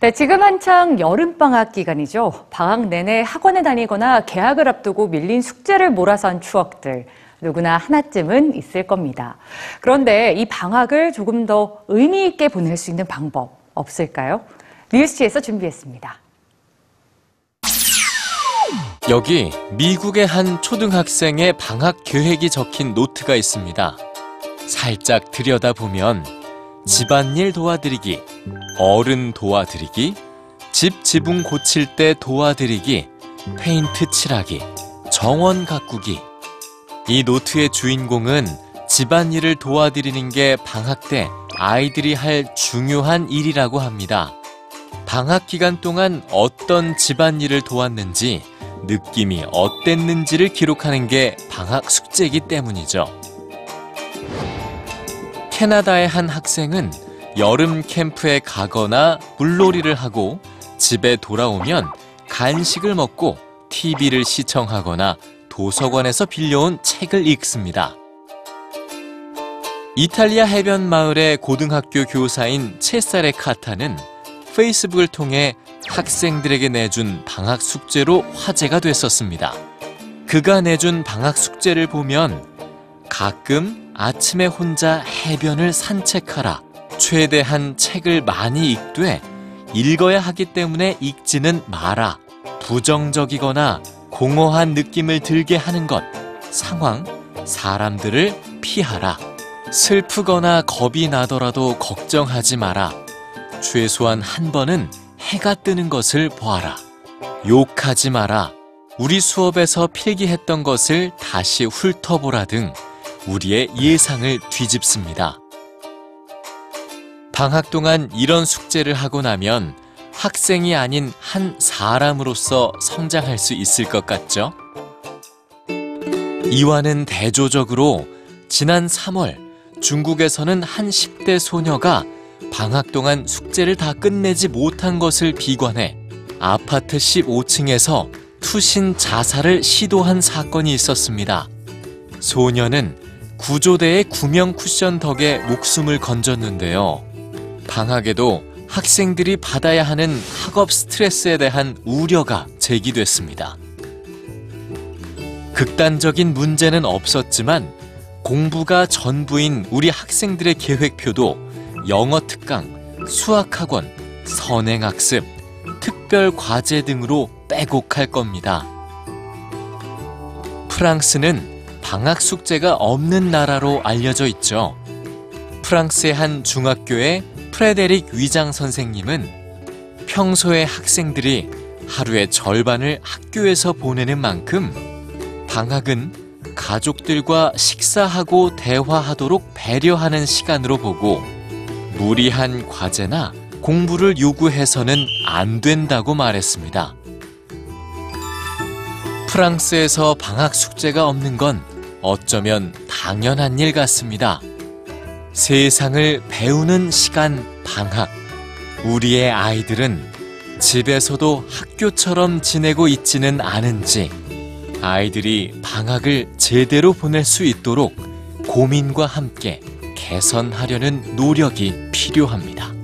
네, 지금 한창 여름방학 기간이죠. 방학 내내 학원에 다니거나 개학을 앞두고 밀린 숙제를 몰아서 한 추억들. 누구나 하나쯤은 있을 겁니다. 그런데 이 방학을 조금 더 의미 있게 보낼 수 있는 방법 없을까요? 뉴스지에서 준비했습니다. 여기 미국의 한 초등학생의 방학 계획이 적힌 노트가 있습니다. 살짝 들여다보면 집안일 도와드리기, 어른 도와드리기, 집 지붕 고칠 때 도와드리기, 페인트 칠하기, 정원 가꾸기. 이 노트의 주인공은 집안일을 도와드리는 게 방학 때 아이들이 할 중요한 일이라고 합니다. 방학 기간 동안 어떤 집안일을 도왔는지 느낌이 어땠는지를 기록하는 게 방학 숙제이기 때문이죠. 캐나다의 한 학생은 여름 캠프에 가거나 물놀이를 하고 집에 돌아오면 간식을 먹고 TV를 시청하거나 도서관에서 빌려온 책을 읽습니다. 이탈리아 해변 마을의 고등학교 교사인 채살의 카타는 페이스북을 통해 학생들에게 내준 방학 숙제로 화제가 됐었습니다. 그가 내준 방학 숙제를 보면 가끔 아침에 혼자 해변을 산책하라. 최대한 책을 많이 읽되 읽어야 하기 때문에 읽지는 마라. 부정적이거나 공허한 느낌을 들게 하는 것. 상황, 사람들을 피하라. 슬프거나 겁이 나더라도 걱정하지 마라. 최소한 한 번은 해가 뜨는 것을 보아라. 욕하지 마라. 우리 수업에서 필기했던 것을 다시 훑어보라 등 우리의 예상을 뒤집습니다. 방학 동안 이런 숙제를 하고 나면 학생이 아닌 한 사람으로서 성장할 수 있을 것 같죠? 이와는 대조적으로 지난 3월 중국에서는 한 10대 소녀가 방학 동안 숙제를 다 끝내지 못한 것을 비관해 아파트 15층에서 투신 자살을 시도한 사건이 있었습니다. 소녀는 구조대의 구명 쿠션 덕에 목숨을 건졌는데요. 방학에도 학생들이 받아야 하는 학업 스트레스에 대한 우려가 제기됐습니다. 극단적인 문제는 없었지만 공부가 전부인 우리 학생들의 계획표도 영어 특강, 수학학원, 선행학습, 특별 과제 등으로 빼곡할 겁니다. 프랑스는 방학 숙제가 없는 나라로 알려져 있죠. 프랑스의 한 중학교의 프레데릭 위장 선생님은 평소에 학생들이 하루의 절반을 학교에서 보내는 만큼 방학은 가족들과 식사하고 대화하도록 배려하는 시간으로 보고 무리한 과제나 공부를 요구해서는 안 된다고 말했습니다. 프랑스에서 방학 숙제가 없는 건 어쩌면 당연한 일 같습니다. 세상을 배우는 시간 방학. 우리의 아이들은 집에서도 학교처럼 지내고 있지는 않은지 아이들이 방학을 제대로 보낼 수 있도록 고민과 함께 개선하려는 노력이 필요합니다.